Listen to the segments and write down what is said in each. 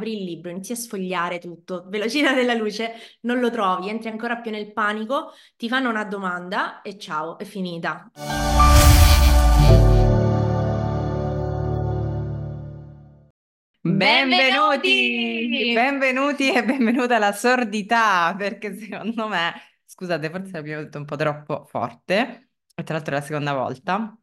apri il libro, inizi a sfogliare tutto, velocità della luce, non lo trovi, entri ancora più nel panico, ti fanno una domanda e ciao, è finita. Benvenuti! Benvenuti e benvenuta alla sordità, perché secondo me, scusate, forse l'abbiamo detto un po' troppo forte, e tra l'altro è la seconda volta,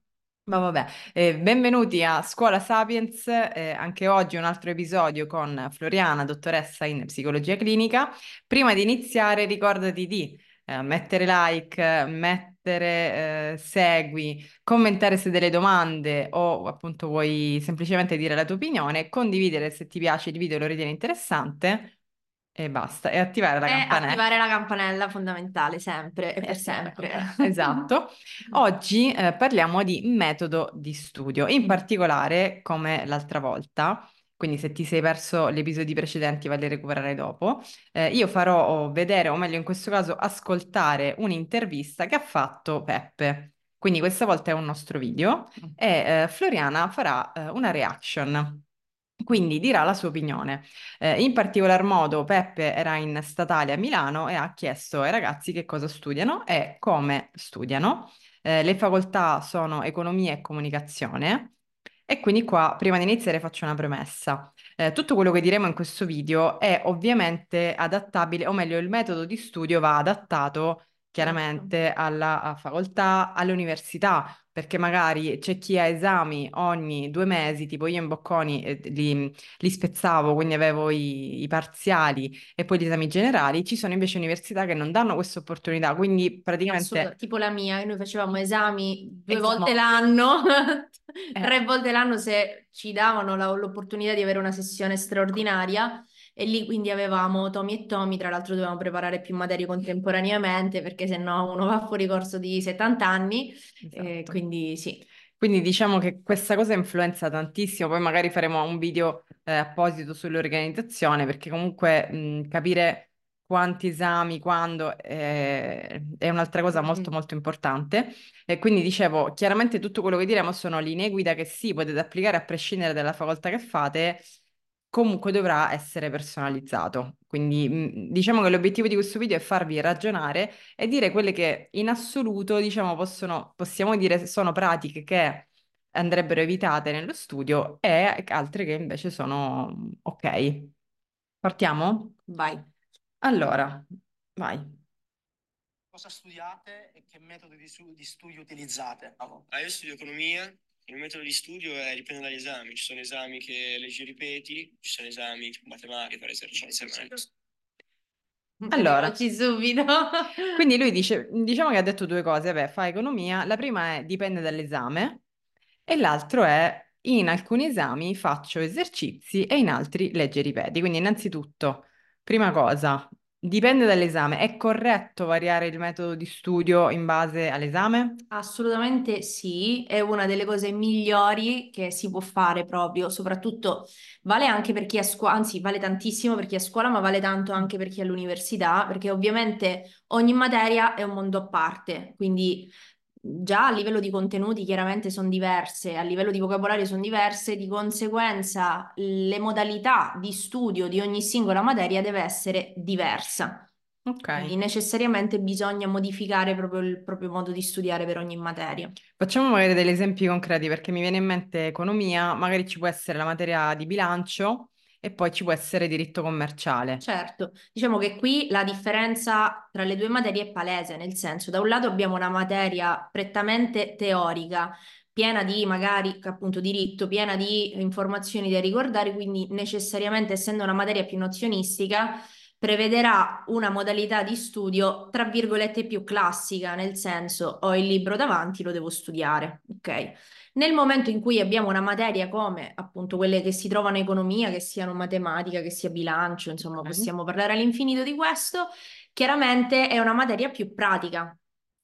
ma vabbè, eh, benvenuti a Scuola Sapiens, eh, anche oggi un altro episodio con Floriana, dottoressa in psicologia clinica. Prima di iniziare ricordati di eh, mettere like, mettere eh, segui, commentare se delle domande o appunto vuoi semplicemente dire la tua opinione, condividere se ti piace il video e lo ritieni interessante e basta, e attivare la E campanella. attivare la campanella fondamentale sempre e per sempre. Esatto. Oggi eh, parliamo di metodo di studio, in particolare come l'altra volta, quindi se ti sei perso gli episodi precedenti vai a recuperare dopo, eh, io farò vedere, o meglio in questo caso ascoltare un'intervista che ha fatto Peppe. Quindi questa volta è un nostro video e eh, Floriana farà eh, una reaction. Quindi dirà la sua opinione. Eh, in particolar modo Peppe era in statale a Milano e ha chiesto ai ragazzi che cosa studiano e come studiano. Eh, le facoltà sono economia e comunicazione. E quindi qua, prima di iniziare, faccio una premessa. Eh, tutto quello che diremo in questo video è ovviamente adattabile, o meglio, il metodo di studio va adattato chiaramente alla, alla facoltà, all'università, perché magari c'è chi ha esami ogni due mesi, tipo io in Bocconi eh, li, li spezzavo, quindi avevo i, i parziali e poi gli esami generali, ci sono invece università che non danno questa opportunità, quindi praticamente... Tipo la mia, noi facevamo esami due Esatto. volte l'anno, Eh. tre volte l'anno se ci davano la- l'opportunità di avere una sessione straordinaria e lì quindi avevamo tomi e tomi, tra l'altro dovevamo preparare più materie contemporaneamente perché se no uno va fuori corso di 70 anni, eh, Esatto. quindi sì. Quindi diciamo che questa cosa influenza tantissimo, poi magari faremo un video eh, apposito sull'organizzazione, perché comunque mh, capire quanti esami, quando, eh, è un'altra cosa molto Mhm. molto importante. E quindi dicevo, chiaramente tutto quello che diremo sono linee guida che sì, potete applicare a prescindere dalla facoltà che fate, comunque dovrà essere personalizzato. Quindi mh, diciamo che l'obiettivo di questo video è farvi ragionare e dire quelle che in assoluto, diciamo, possono, possiamo dire sono pratiche che andrebbero evitate nello studio e altre che invece sono mm, ok. Partiamo? Vai. Allora, vai. Cosa studiate e che metodi di, su- di studio utilizzate? Ah, io studio economia, il metodo di studio è, dipende dagli esami, ci sono esami che leggi e ripeti, ci sono esami tipo matematica, fare esercizi. Allora. Arrivaci subito. Quindi lui dice, diciamo che ha detto due cose, vabbè, fa economia, la prima è dipende dall'esame e l'altro è in alcuni esami faccio esercizi e in altri leggi e ripeti. Quindi innanzitutto, prima cosa, dipende dall'esame, è corretto variare il metodo di studio in base all'esame? Assolutamente sì, è una delle cose migliori che si può fare proprio, soprattutto vale anche per chi è a scuola, anzi vale tantissimo per chi è a scuola, ma vale tanto anche per chi è all'università, perché ovviamente ogni materia è un mondo a parte, quindi già a livello di contenuti chiaramente sono diverse, a livello di vocabolario sono diverse, di conseguenza le modalità di studio di ogni singola materia deve essere diversa. Quindi Ok. necessariamente bisogna modificare proprio il proprio modo di studiare per ogni materia. Facciamo magari degli esempi concreti perché mi viene in mente economia, magari ci può essere la materia di bilancio e poi ci può essere diritto commerciale. Certo, diciamo che qui la differenza tra le due materie è palese, nel senso, da un lato abbiamo una materia prettamente teorica, piena di magari appunto diritto, piena di informazioni da ricordare, quindi necessariamente essendo una materia più nozionistica, prevederà una modalità di studio tra virgolette più classica, nel senso ho il libro davanti, lo devo studiare, ok? Nel momento in cui abbiamo una materia come appunto quelle che si trovano in economia, che siano matematica, che sia bilancio, insomma, Ok. possiamo parlare all'infinito di questo, chiaramente è una materia più pratica,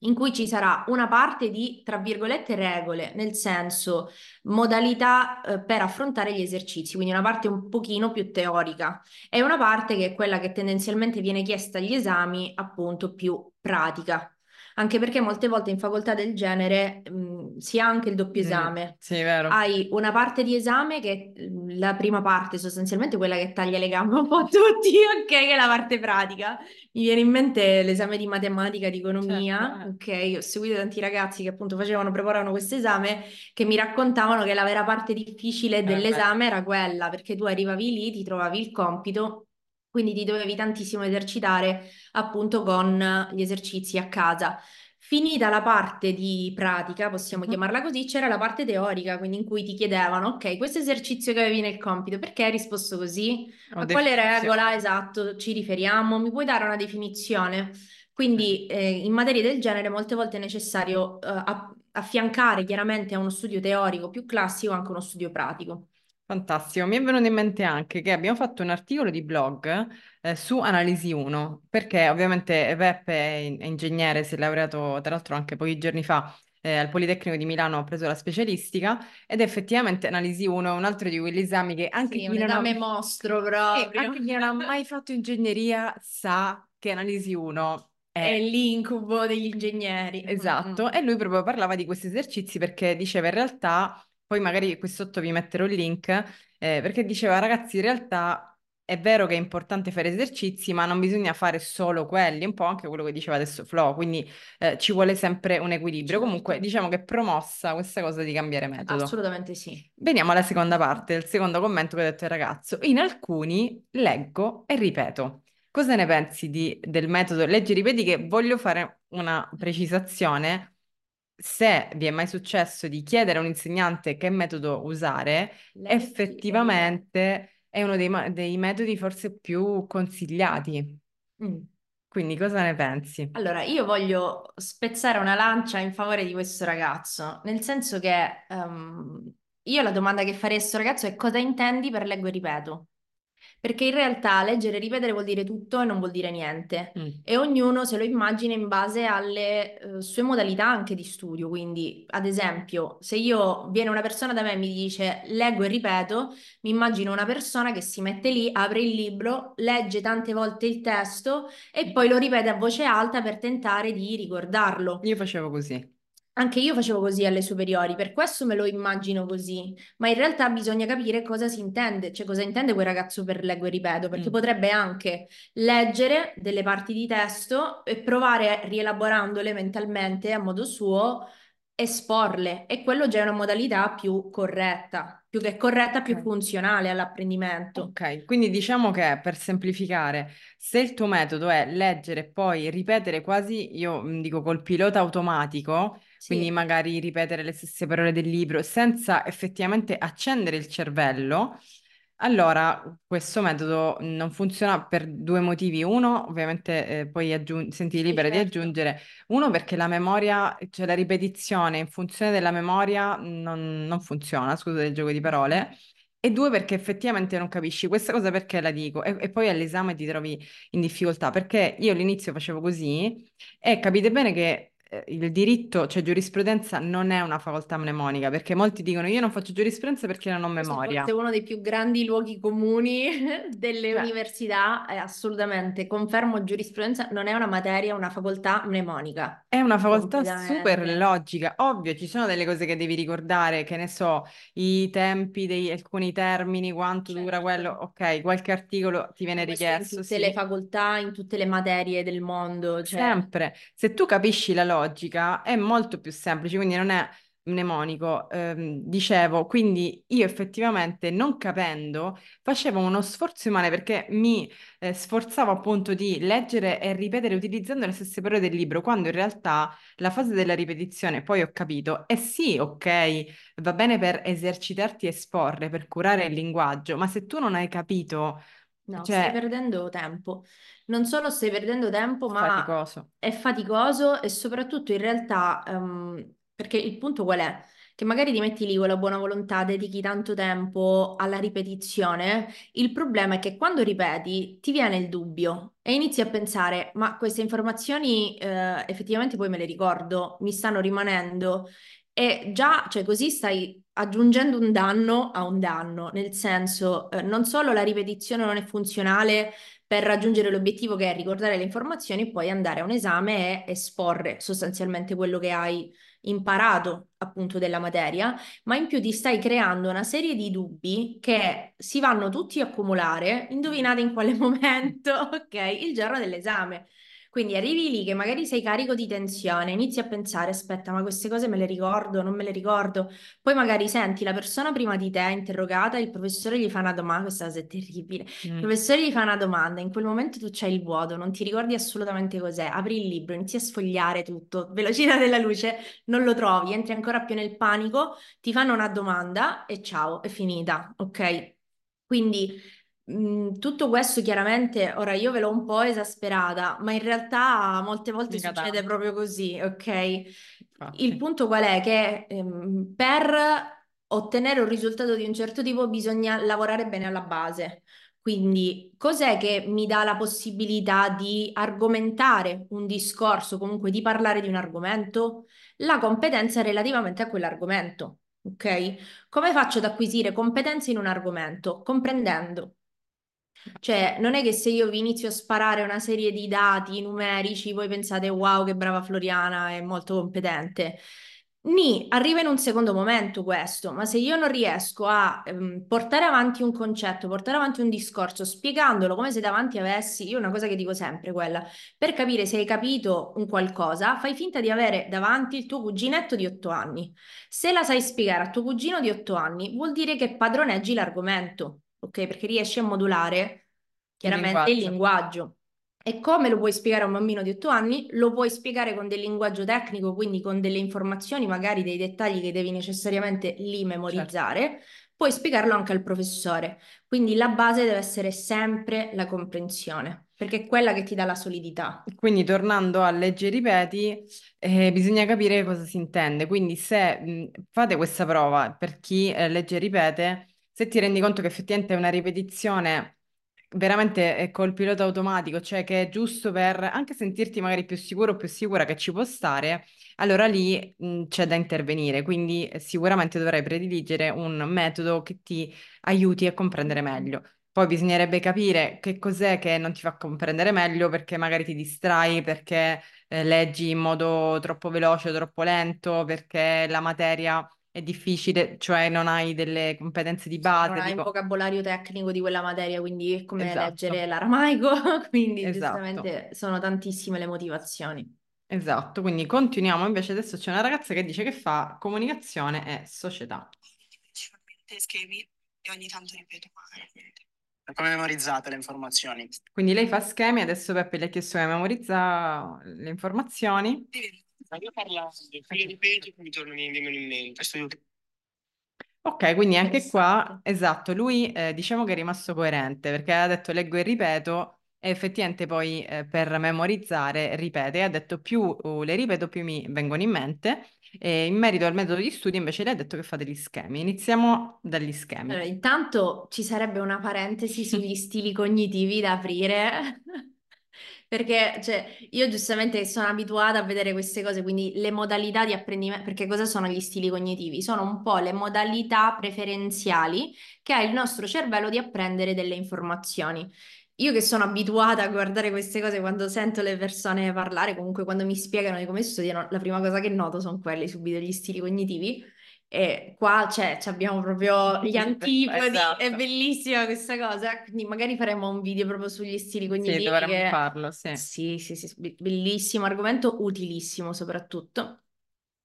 in cui ci sarà una parte di, tra virgolette, regole, nel senso modalità eh, per affrontare gli esercizi, quindi una parte un pochino più teorica e una parte che è quella che tendenzialmente viene chiesta agli esami, appunto più pratica. Anche perché molte volte in facoltà del genere mh, si ha anche il doppio Mm, esame. sì, vero. Hai una parte di esame che è mh, la prima parte, sostanzialmente quella che taglia le gambe un po' a tutti, ok, che è la parte pratica. Mi viene in mente l'esame di matematica, di economia, Certo, ok? Ho seguito tanti ragazzi che appunto facevano, preparavano questo esame, che mi raccontavano che la vera parte difficile dell'esame era quella, perché tu arrivavi lì, ti trovavi il compito, quindi ti dovevi tantissimo esercitare appunto con gli esercizi a casa. Finita la parte di pratica, possiamo Mhm. chiamarla così, c'era la parte teorica, quindi in cui ti chiedevano, ok, questo esercizio che avevi nel compito, perché hai risposto così? A quale regola esatto ci riferiamo? Mi puoi dare una definizione? Quindi eh, in materie del genere molte volte è necessario eh, affiancare chiaramente a uno studio teorico più classico anche uno studio pratico. Fantastico, mi è venuto in mente anche che abbiamo fatto un articolo di blog eh, su Analisi 1, perché ovviamente Peppe è, in- è ingegnere, si è laureato tra l'altro anche pochi giorni fa eh, al Politecnico di Milano, ha preso la specialistica ed effettivamente Analisi 1 è un altro di quegli esami che anche Sì, chi non ha, mostro proprio. anche chi non ha mai fatto ingegneria sa che Analisi 1 È è l'incubo degli ingegneri. Esatto, e lui proprio parlava di questi esercizi perché diceva in realtà, poi magari qui sotto vi metterò il link, eh, perché diceva ragazzi in realtà è vero che è importante fare esercizi, ma non bisogna fare solo quelli, un po' anche quello che diceva adesso Flo, quindi eh, ci vuole sempre un equilibrio. Certo. Comunque diciamo che è promossa questa cosa di cambiare metodo. Assolutamente sì. Veniamo alla seconda parte, il secondo commento che ha detto il ragazzo. In alcuni leggo e ripeto. Cosa ne pensi di- del metodo leggi e ripeti? Che voglio fare una precisazione. Se vi è mai successo di chiedere a un insegnante che metodo usare, Leggi e effettivamente è uno dei, ma- dei metodi forse più consigliati. Mm. Quindi cosa ne pensi? Allora, io voglio spezzare una lancia in favore di questo ragazzo, nel senso che ehm, io la domanda che farei a questo ragazzo è cosa intendi per leggo e ripeto? Perché in realtà leggere e ripetere vuol dire tutto e non vuol dire niente. Mm. E ognuno se lo immagina in base alle eh, sue modalità anche di studio. Quindi, ad esempio, se io viene una persona da me e mi dice leggo e ripeto, mi immagino una persona che si mette lì, apre il libro, legge tante volte il testo e poi lo ripete a voce alta per tentare di ricordarlo. Io facevo così. Anche io facevo così alle superiori, per questo me lo immagino così, ma in realtà bisogna capire cosa si intende, cioè cosa intende quel ragazzo per leggo e ripeto, perché Mm. potrebbe anche leggere delle parti di testo e provare, rielaborandole mentalmente a modo suo, esporle, e quello già è una modalità più corretta, più che corretta, più funzionale all'apprendimento. Ok, quindi diciamo che per semplificare, se il tuo metodo è leggere e poi ripetere quasi, io dico col pilota automatico, quindi magari ripetere le stesse parole del libro senza effettivamente accendere il cervello, allora questo metodo non funziona per due motivi. Uno, ovviamente, eh, poi aggiung- senti libera di certo. aggiungere. Uno, perché la memoria, cioè la ripetizione in funzione della memoria non, non funziona, scusate il gioco di parole. E due, perché effettivamente non capisci questa cosa perché la dico. E, e poi all'esame ti trovi in difficoltà, perché io all'inizio facevo così e capite bene che il diritto, cioè giurisprudenza, non è una facoltà mnemonica, perché molti dicono io non faccio giurisprudenza perché non ho Questo è memoria. uno dei più grandi luoghi comuni delle Cioè, università, è assolutamente, confermo, giurisprudenza non è una materia, è una facoltà mnemonica, È una facoltà super logica, ovvio, ci sono delle cose che devi ricordare, che ne so, i tempi di alcuni termini, quanto dura quello, Certo. ok, qualche articolo ti viene questo in richiesto, tutte sì. le facoltà, in tutte le materie del mondo, cioè Sempre, se tu capisci la logica è molto più semplice, quindi non è mnemonico. Ehm, dicevo, quindi io effettivamente non capendo facevo uno sforzo immane perché mi eh, sforzavo appunto di leggere e ripetere utilizzando le stesse parole del libro, quando in realtà la fase della ripetizione poi ho capito, eh sì, ok, va bene per esercitarti e esporre, per curare il linguaggio, ma se tu non hai capito, no, stai cioè, perdendo tempo. Non solo stai perdendo tempo, ma faticoso. è faticoso e soprattutto in realtà, ehm, perché il punto qual è? Che magari ti metti lì con la buona volontà, dedichi tanto tempo alla ripetizione, il problema è che quando ripeti ti viene il dubbio e inizi a pensare, ma queste informazioni eh, effettivamente poi me le ricordo, mi stanno rimanendo e già, cioè così stai aggiungendo un danno a un danno, nel senso eh, non solo la ripetizione non è funzionale per raggiungere l'obiettivo che è ricordare le informazioni, poi andare a un esame e esporre sostanzialmente quello che hai imparato appunto della materia, ma in più ti stai creando una serie di dubbi che si vanno tutti a accumulare, indovinate in quale momento, ok? Il giorno dell'esame. Quindi arrivi lì che magari sei carico di tensione, inizi a pensare, aspetta, ma queste cose me le ricordo, non me le ricordo. Poi magari senti la persona prima di te interrogata, il professore gli fa una domanda, questa cosa è terribile. Il Mm. professore gli fa una domanda, in quel momento tu c'hai il vuoto, non ti ricordi assolutamente cos'è, apri il libro, inizi a sfogliare tutto, velocità della luce, non lo trovi, entri ancora più nel panico, ti fanno una domanda e ciao, è finita, ok? Quindi mh, tutto questo chiaramente, ora io ve l'ho un po' esasperata, ma in realtà molte volte Mica succede tanto. proprio così, ok? Infatti. Il punto qual è? Che ehm, per ottenere un risultato di un certo tipo bisogna lavorare bene alla base. Quindi, cos'è che mi dà la possibilità di argomentare un discorso, comunque di parlare di un argomento? La competenza relativamente a quell'argomento, ok? Come faccio ad acquisire competenze in un argomento? Comprendendo. Cioè, non è che se io vi inizio a sparare una serie di dati numerici, voi pensate, wow, che brava Floriana, è molto competente. Ni, arriva in un secondo momento questo, ma se io non riesco a ehm, portare avanti un concetto, portare avanti un discorso, spiegandolo come se davanti avessi, io una cosa che dico sempre quella, per capire se hai capito un qualcosa, fai finta di avere davanti il tuo cuginetto di otto anni. Se la sai spiegare a tuo cugino di otto anni, vuol dire che padroneggi l'argomento, ok? Perché riesci a modulare chiaramente il linguaggio. linguaggio. E come lo puoi spiegare a un bambino di 8 anni? Lo puoi spiegare con del linguaggio tecnico, quindi con delle informazioni, magari dei dettagli che devi necessariamente lì memorizzare. Puoi spiegarlo anche al professore. Quindi la base deve essere sempre la comprensione, perché è quella che ti dà la solidità. Quindi tornando a legge e ripeti, eh, bisogna capire cosa si intende. Quindi se mh, fate questa prova per chi eh, legge e ripete, se ti rendi conto che effettivamente è una ripetizione veramente col pilota automatico, cioè che è giusto per anche sentirti magari più sicuro o più sicura che ci può stare, allora lì mh, c'è da intervenire. Quindi eh, sicuramente dovrai prediligere un metodo che ti aiuti a comprendere meglio. Poi bisognerebbe capire che cos'è che non ti fa comprendere meglio perché magari ti distrai, perché eh, leggi in modo troppo veloce troppo lento, perché la materia è difficile, cioè non hai delle competenze di Non base. hai un tipo- vocabolario tecnico di quella materia, quindi è come Esatto. leggere l'aramaico, quindi Esatto. giustamente sono tantissime le motivazioni. Esatto, quindi continuiamo. Invece adesso c'è una ragazza che dice che fa comunicazione e società. principalmente schemi e ogni tanto ripeto. Come memorizzate le informazioni? Quindi lei fa schemi, adesso Peppe le ha chiesto che memorizza le informazioni. Ma io qui ripeto che mi tornano in, vengono in mente. Ok, quindi anche qua, esatto, lui eh, diciamo che è rimasto coerente perché ha detto leggo e ripeto e effettivamente poi eh, per memorizzare ripete, ha detto più uh, le ripeto più mi vengono in mente e in merito al metodo di studio invece lei ha detto che fa degli schemi. Iniziamo dagli schemi. Allora, intanto ci sarebbe una parentesi sugli stili cognitivi da aprire, perché cioè, io giustamente sono abituata a vedere queste cose, quindi le modalità di apprendimento, perché cosa sono gli stili cognitivi? Sono un po' le modalità preferenziali che ha il nostro cervello di apprendere delle informazioni. Io che sono abituata a guardare queste cose quando sento le persone parlare, comunque quando mi spiegano di come studiano, la prima cosa che noto sono quelli subito gli stili cognitivi. E qua c'è, ci abbiamo proprio gli antipodi, Esatto. è bellissima questa cosa, quindi magari faremo un video proprio sugli stili Sì, cognitivi dovremmo che- farlo, sì. Sì, sì, sì, be- bellissimo argomento, utilissimo soprattutto.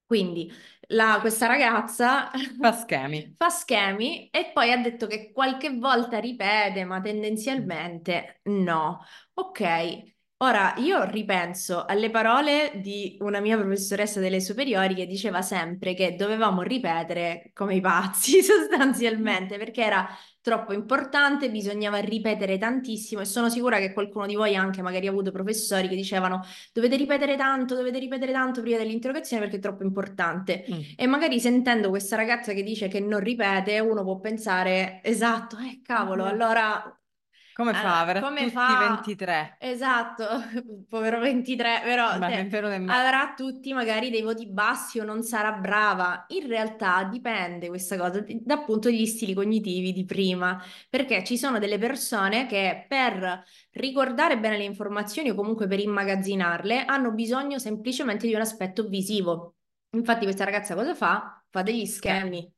Quindi la- questa ragazza Fa schemi. fa schemi e poi ha detto che qualche volta ripete, ma tendenzialmente no. Ok, ora io ripenso alle parole di una mia professoressa delle superiori che diceva sempre che dovevamo ripetere come i pazzi sostanzialmente perché era troppo importante, bisognava ripetere tantissimo e sono sicura che qualcuno di voi anche magari ha avuto professori che dicevano dovete ripetere tanto, dovete ripetere tanto prima dell'interrogazione perché è troppo importante. Mm. E magari sentendo questa ragazza che dice che non ripete, uno può pensare, esatto, eh cavolo, Mhm. allora Come fa? Avrà come tutti fa? 23. Esatto, povero 23, però Ma cioè, è venuto in me. avrà tutti magari dei voti bassi o non sarà brava. In realtà dipende questa cosa da appunto gli stili cognitivi di prima, perché ci sono delle persone che per ricordare bene le informazioni o comunque per immagazzinarle hanno bisogno semplicemente di un aspetto visivo. Infatti questa ragazza cosa fa? Fa degli schemi.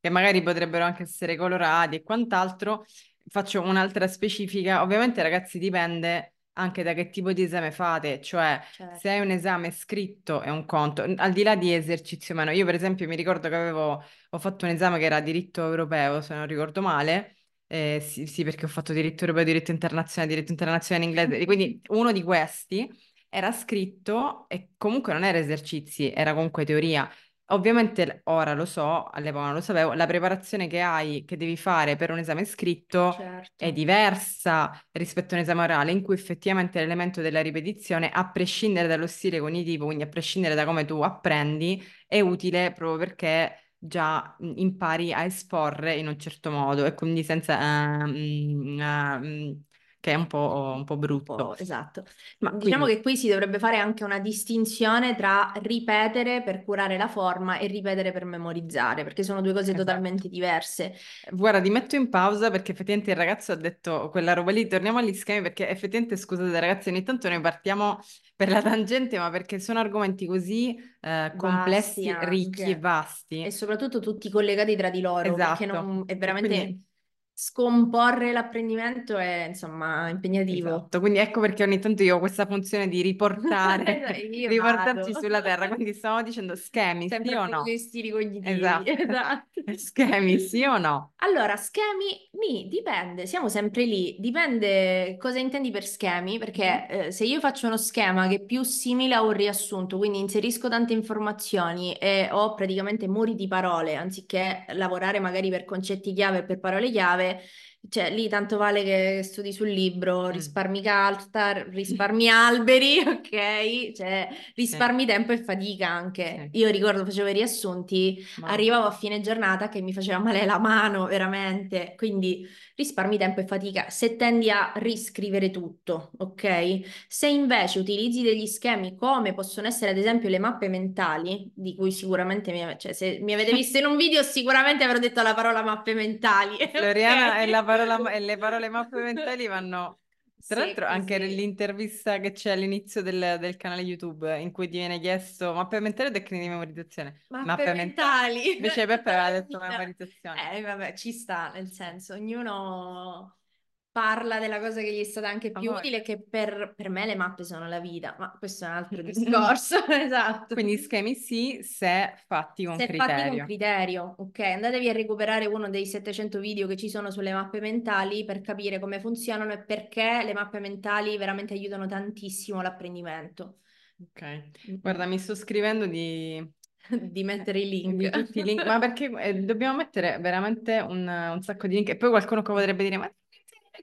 che magari potrebbero anche essere colorati e quant'altro. Faccio un'altra specifica. Ovviamente, ragazzi, dipende anche da che tipo di esame fate, cioè Certo. se hai un esame scritto è un conto, al di là di esercizio o meno. Io, per esempio, mi ricordo che avevo, ho fatto un esame che era diritto europeo, se non ricordo male. Eh, sì, sì, perché ho fatto diritto europeo, diritto internazionale, diritto internazionale in inglese. Quindi uno di questi era scritto e comunque non era esercizi, era comunque teoria. Ovviamente ora lo so, all'epoca non lo sapevo, la preparazione che hai, che devi fare per un esame scritto Certo. è diversa rispetto a un esame orale, in cui effettivamente l'elemento della ripetizione, a prescindere dallo stile cognitivo, quindi a prescindere da come tu apprendi, è utile proprio perché già mh, impari a esporre in un certo modo e quindi senza... ehm, ehm, che è un po', un po' brutto. po', esatto. Ma Diciamo quindi- che qui si dovrebbe fare anche una distinzione tra ripetere per curare la forma e ripetere per memorizzare, perché sono due cose Esatto. totalmente diverse. Guarda, ti metto in pausa perché effettivamente il ragazzo ha detto quella roba lì. Torniamo agli schemi perché effettivamente, scusate ragazzi, ogni tanto noi partiamo per la tangente, ma perché sono argomenti così eh, complessi, Vasti ricchi e vasti. E soprattutto tutti collegati tra di loro, perché Esatto. non, è veramente quindi- scomporre l'apprendimento è insomma impegnativo. Esatto, quindi ecco perché ogni tanto io ho questa funzione di riportare, Io riportarci vado. sulla terra. Quindi stavo dicendo schemi, Sempre sì o no? stili cognitivi. Esatto. Esatto. Schemi, sì o no? Allora, schemi, mi dipende, siamo sempre lì, dipende cosa intendi per schemi, perché eh, se io faccio uno schema che è più simile a un riassunto, quindi inserisco tante informazioni e ho praticamente muri di parole, anziché lavorare magari per concetti chiave e per parole chiave, cioè lì tanto vale che studi sul libro, Mm. risparmi carta, risparmi alberi, ok? Cioè risparmi tempo e fatica anche. Sì. Io ricordo, facevo i riassunti, Ma- arrivavo a fine giornata che mi faceva male la mano, veramente. Quindi risparmi tempo e fatica se tendi a riscrivere tutto, ok? Se invece utilizzi degli schemi come possono essere ad esempio le mappe mentali, di cui sicuramente mi, cioè, se mi avete visto in un video sicuramente avrò detto la parola mappe mentali. Floriana ok? e, la parola, e le parole mappe mentali vanno. Tra l'altro, anche così. l'intervista che c'è all'inizio del, del canale YouTube in cui ti viene chiesto mappe mentali o tecniche di memorizzazione? Mappe men- mentali. Invece Peppe aveva detto memorizzazione. Eh, vabbè, ci sta, nel senso, ognuno parla della cosa che gli è stata anche più poi- utile, che per, per me le mappe sono la vita, ma questo è un altro discorso, esatto. Quindi schemi sì, se fatti con Se fatti con criterio. criterio, ok, andatevi a recuperare uno dei 700 video che ci sono sulle mappe mentali per capire come funzionano e perché le mappe mentali veramente aiutano tantissimo l'apprendimento. Ok. Guarda, mi sto scrivendo di, Di mettere i link. di tutti i link, ma perché eh, dobbiamo mettere veramente un, un sacco di link e poi qualcuno che potrebbe dire, ma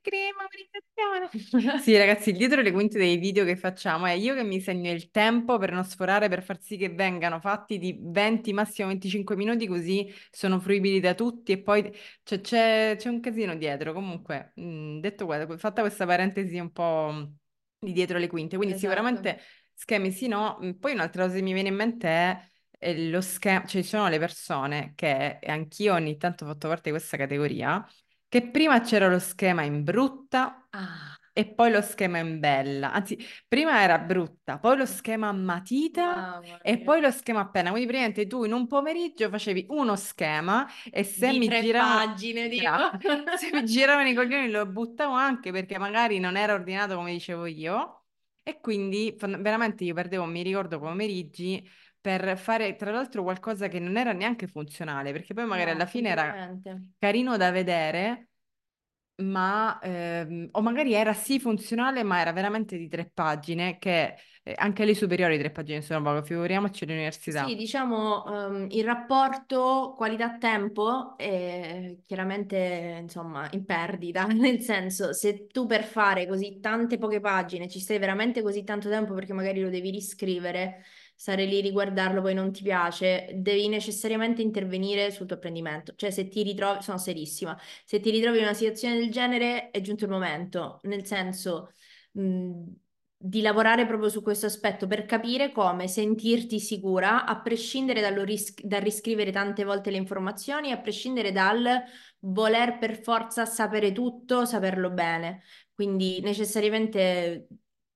crema, memorizzazione. Sì, ragazzi, dietro le quinte dei video che facciamo è io che mi segno il tempo per non sforare, per far sì che vengano fatti di 20, massimo 25 minuti, così sono fruibili da tutti e poi cioè, c'è c'è un casino dietro. Comunque, mh, detto questo, fatta questa parentesi un po' di dietro le quinte, quindi Esatto. sicuramente schemi sì, no. Mh, Poi un'altra cosa che mi viene in mente è eh, lo schema, cioè ci sono le persone che, e anch'io ogni tanto ho fatto parte di questa categoria, che prima c'era lo schema in brutta Ah, e poi lo schema in bella, anzi prima era brutta, poi lo schema a matita mamma e mia. poi lo schema a penna, quindi praticamente tu in un pomeriggio facevi uno schema e se Di mi tre giravano... pagine. Brava. se mi giravano i coglioni lo buttavo anche perché magari non era ordinato come dicevo io e quindi veramente io perdevo, mi ricordo, pomeriggi per fare tra l'altro qualcosa che non era neanche funzionale perché poi magari No, alla fine era carino da vedere ma ehm, o magari era sì funzionale ma era veramente di tre pagine che eh, anche le superiori tre pagine sono poco, figuriamoci l'università. Sì, diciamo, ehm, il rapporto qualità-tempo è chiaramente, insomma, in perdita, nel senso, se tu per fare così tante poche pagine ci stai veramente così tanto tempo perché magari lo devi riscrivere, stare lì, riguardarlo, poi non ti piace, devi necessariamente intervenire sul tuo apprendimento. Cioè, se ti ritrovi, sono serissima, se ti ritrovi in una situazione del genere, è giunto il momento, nel senso mh, di lavorare proprio su questo aspetto per capire come sentirti sicura, a prescindere ris- dal riscrivere tante volte le informazioni, a prescindere dal voler per forza sapere tutto, saperlo bene. Quindi necessariamente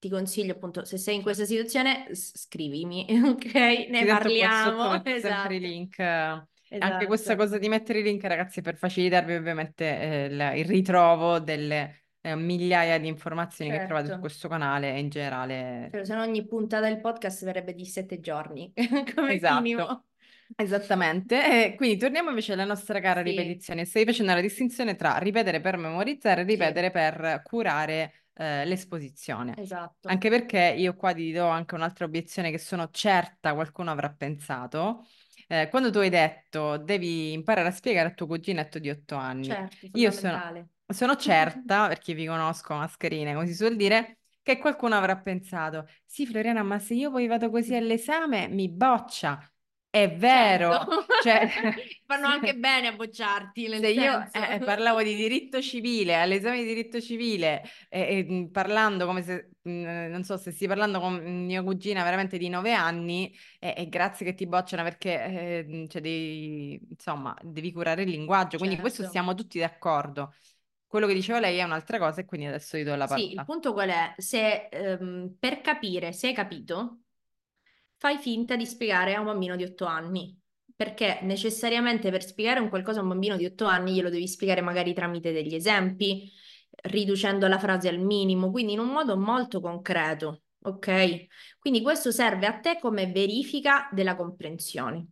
ti consiglio appunto, se sei in questa situazione, scrivimi, ok? Ne Sì, parliamo. sotto Esatto. i link. Anche Esatto. questa cosa di mettere i link, ragazzi, per facilitarvi ovviamente eh, il, il ritrovo delle eh, migliaia di informazioni che trovate su Certo. questo canale e in generale. Cioè, se no ogni puntata del podcast verrebbe di sette giorni, come Esatto. minimo. Esattamente, e quindi torniamo invece alla nostra cara Sì. ripetizione. Stai facendo la distinzione tra ripetere per memorizzare e Sì. ripetere per curare eh, l'esposizione. Esatto. Anche perché io qua ti do anche un'altra obiezione che sono certa qualcuno avrà pensato. Eh, quando tu hai detto devi imparare a spiegare a tuo cuginetto di otto anni, Certo, io sono, sono certa, perché vi conosco mascherine, come si suol dire, che qualcuno avrà pensato, sì Floriana, ma se io poi vado così all'esame mi boccia. È vero, Certo. cioè, Fanno anche bene a bocciarti, se io senso. eh, parlavo di diritto civile, all'esame di diritto civile, e, e, mh, parlando come se, mh, non so se stai parlando con mia cugina veramente di nove anni, e, grazie che ti bocciano perché eh, cioè, devi, insomma, devi curare il linguaggio, quindi questo Certo. siamo tutti d'accordo. Quello che diceva lei è un'altra cosa e quindi adesso gli do la Sì, il parola. punto qual è? Se ehm, per capire se hai capito, fai finta di spiegare a un bambino di 8 anni, perché necessariamente per spiegare un qualcosa a un bambino di 8 anni glielo devi spiegare magari tramite degli esempi, riducendo la frase al minimo, quindi in un modo molto concreto, ok? Quindi questo serve a te come verifica della comprensione.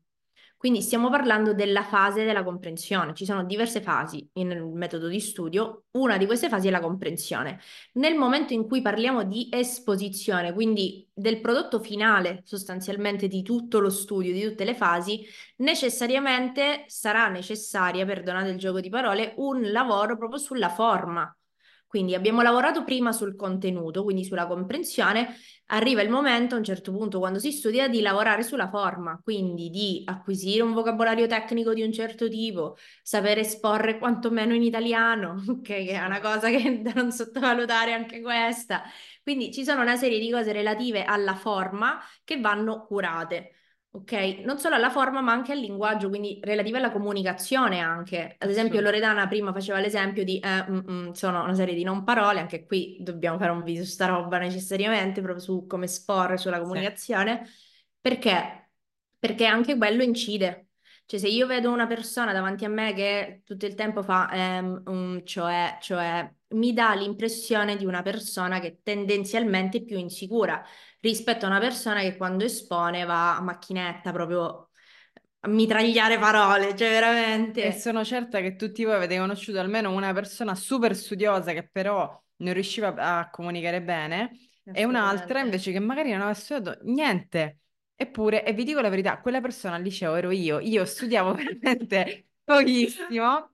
Quindi stiamo parlando della fase della comprensione. Ci sono diverse fasi nel metodo di studio. Una di queste fasi è la comprensione. Nel momento in cui parliamo di esposizione, quindi del prodotto finale sostanzialmente di tutto lo studio, di tutte le fasi, necessariamente sarà necessaria, perdonate il gioco di parole, un lavoro proprio sulla forma. Quindi abbiamo lavorato prima sul contenuto, quindi sulla comprensione, arriva il momento a un certo punto quando si studia di lavorare sulla forma, quindi di acquisire un vocabolario tecnico di un certo tipo, sapere esporre quantomeno in italiano, ok, che è una cosa che da non sottovalutare anche questa. Quindi ci sono una serie di cose relative alla forma che vanno curate. Ok, non solo alla forma ma anche al linguaggio, quindi relative alla comunicazione anche. Ad esempio Loredana prima faceva l'esempio di eh, mm, mm, sono una serie di non parole, anche qui dobbiamo fare un video su sta roba necessariamente, proprio su come esporre sulla comunicazione. Perché? Perché anche quello incide. Cioè se io vedo una persona davanti a me che tutto il tempo fa ehm, um, cioè, cioè, mi dà l'impressione di una persona che tendenzialmente è più insicura rispetto a una persona che quando espone va a macchinetta proprio a mitragliare parole, cioè veramente. E sono certa che tutti voi avete conosciuto almeno una persona super studiosa che però non riusciva a comunicare bene e un'altra invece che magari non aveva studiato niente. Eppure, e vi dico la verità, quella persona al liceo ero io, io studiavo veramente pochissimo,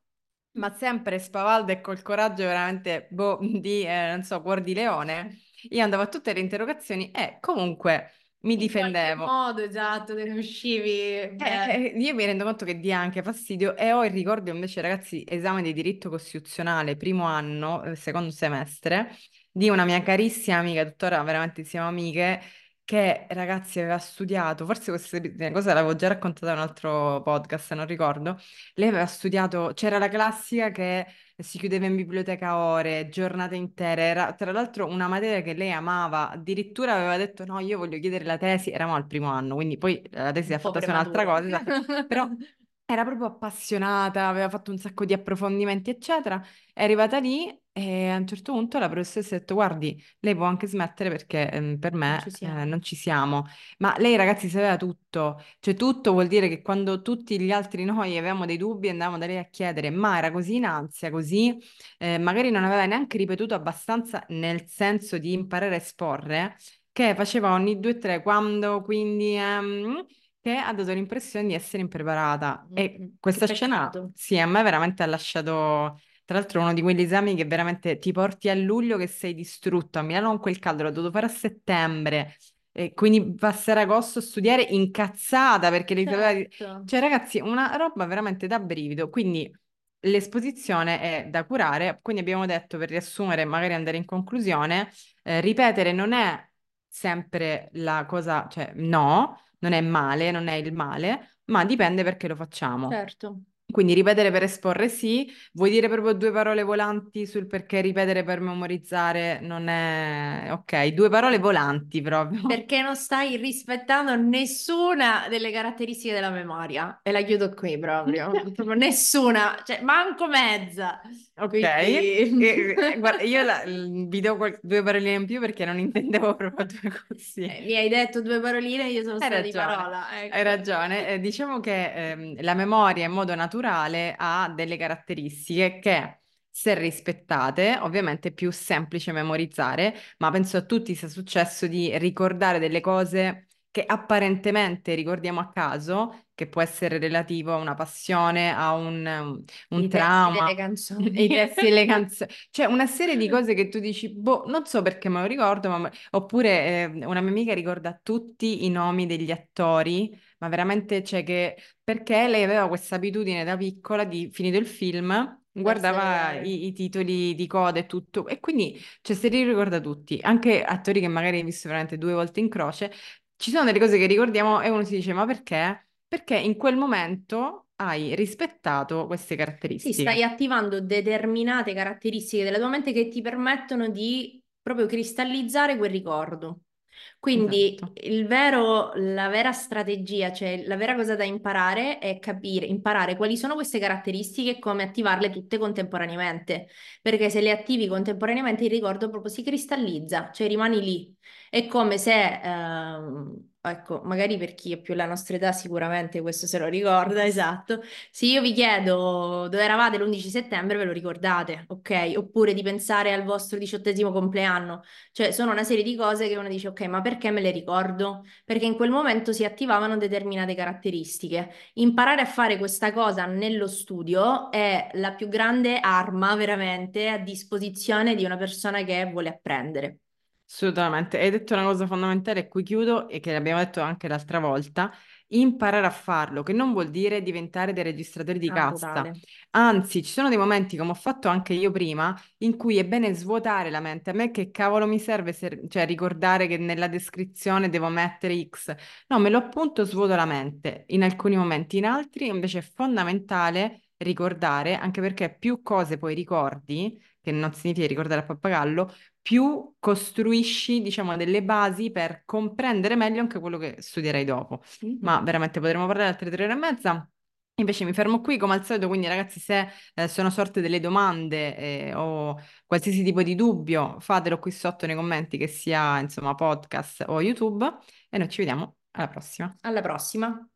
ma sempre spavaldo e col coraggio veramente boh, di, eh, non so, cuor di leone. Io andavo a tutte le interrogazioni e comunque mi In difendevo. modo, esatto, te ne uscivi. Eh, beh. eh, io mi rendo conto che dia anche fastidio e ho il ricordo invece, ragazzi, esame di diritto costituzionale, primo anno, eh, secondo semestre, di una mia carissima amica, tuttora veramente siamo amiche, che ragazzi aveva studiato, forse questa cosa l'avevo già raccontata in un altro podcast, non ricordo, lei aveva studiato, c'era la classica che si chiudeva in biblioteca ore, giornate intere, era tra l'altro una materia che lei amava, addirittura aveva detto no, io voglio chiedere la tesi, eravamo al primo anno, quindi poi la tesi po' fatta su un'altra cosa, esatto. però era proprio appassionata, aveva fatto un sacco di approfondimenti, eccetera. È arrivata lì e a un certo punto la professoressa ha detto: Guardi, lei può anche smettere perché ehm, per me Non ci eh, siamo. non ci siamo. Ma lei, ragazzi, sapeva tutto. Cioè, tutto vuol dire che quando tutti gli altri noi avevamo dei dubbi andavamo da lei a chiedere, ma era così in ansia, così, eh, magari non aveva neanche ripetuto abbastanza nel senso di imparare a esporre, che faceva ogni due o tre, quando, quindi. ehm, che ha dato l'impressione di essere impreparata. Mm, E mm, questa che scena, peccato. sì, a me veramente ha lasciato, tra l'altro, uno di quegli esami che veramente ti porti a luglio che sei distrutto. A Milano con quel caldo, l'ho dovuto fare a settembre. e quindi passerà agosto a studiare incazzata perché. Certo. Cioè ragazzi, una roba veramente da brivido, quindi l'esposizione è da curare, quindi abbiamo detto per riassumere e magari andare in conclusione, eh, ripetere non è sempre la cosa, cioè no, non è male, non è il male, ma dipende perché lo facciamo. Certo. Quindi ripetere per esporre sì, vuoi dire proprio due parole volanti sul perché ripetere per memorizzare non è... Ok, due parole volanti proprio. Perché non stai rispettando nessuna delle caratteristiche della memoria. E la chiudo qui proprio. Proprio nessuna, cioè manco mezza. Ok, Quindi- E- e- guarda, io la- vi do qual- due paroline in più perché non intendevo proprio due così. Eh, mi hai detto due paroline, io sono Hai stata di ragione, parola. ecco. Hai ragione, Eh, diciamo che ehm, la memoria in modo naturale ha delle caratteristiche che, se rispettate, ovviamente è più semplice memorizzare, ma penso a tutti sia successo di ricordare delle cose che apparentemente ricordiamo a caso, che può essere relativo a una passione, a un, un I trauma. delle canzoni. I testi delle canzoni, cioè una serie di cose che tu dici, boh, non so perché me lo ricordo, ma... oppure eh, una mia amica ricorda tutti i nomi degli attori, ma veramente c'è che, perché lei aveva questa abitudine da piccola di, finito il film, guardava i, i titoli di coda e tutto, e quindi cioè, se li ricorda tutti, anche attori che magari hai visto veramente due volte in croce, ci sono delle cose che ricordiamo e uno si dice, ma perché? Perché in quel momento hai rispettato queste Sì, caratteristiche. stai attivando determinate caratteristiche della tua mente che ti permettono di proprio cristallizzare quel ricordo. Quindi Esatto. il vero, la vera strategia, cioè la vera cosa da imparare è capire, imparare quali sono queste caratteristiche e come attivarle tutte contemporaneamente. Perché se le attivi contemporaneamente il ricordo proprio si cristallizza, cioè rimani lì. È come se, ehm, ecco, magari per chi è più la nostra età sicuramente questo se lo ricorda, esatto. Se io vi chiedo dove eravate l'11 settembre, ve lo ricordate, ok? Oppure di pensare al vostro diciottesimo compleanno. Cioè, sono una serie di cose che uno dice, ok, ma perché me le ricordo? Perché in quel momento si attivavano determinate caratteristiche. Imparare a fare questa cosa nello studio è la più grande arma veramente a disposizione di una persona che vuole apprendere. Assolutamente, hai detto una cosa fondamentale, e qui chiudo, e che l'abbiamo detto anche l'altra volta, imparare a farlo, che non vuol dire diventare dei registratori di Ah, cassa. totale. Anzi, ci sono dei momenti, come ho fatto anche io prima, in cui è bene svuotare la mente. A me che cavolo mi serve se- cioè, ricordare che nella descrizione devo mettere X? No, me lo appunto, svuoto la mente in alcuni momenti, in altri invece è fondamentale ricordare, anche perché più cose poi ricordi, che non significa ricordare a pappagallo, più costruisci, diciamo, delle basi per comprendere meglio anche quello che studierai dopo. Ma veramente potremmo parlare altre tre ore e mezza. Invece mi fermo qui come al solito, quindi ragazzi se eh, sono sorte delle domande eh, o qualsiasi tipo di dubbio fatelo qui sotto nei commenti che sia insomma podcast o YouTube e noi ci vediamo alla prossima. Alla prossima.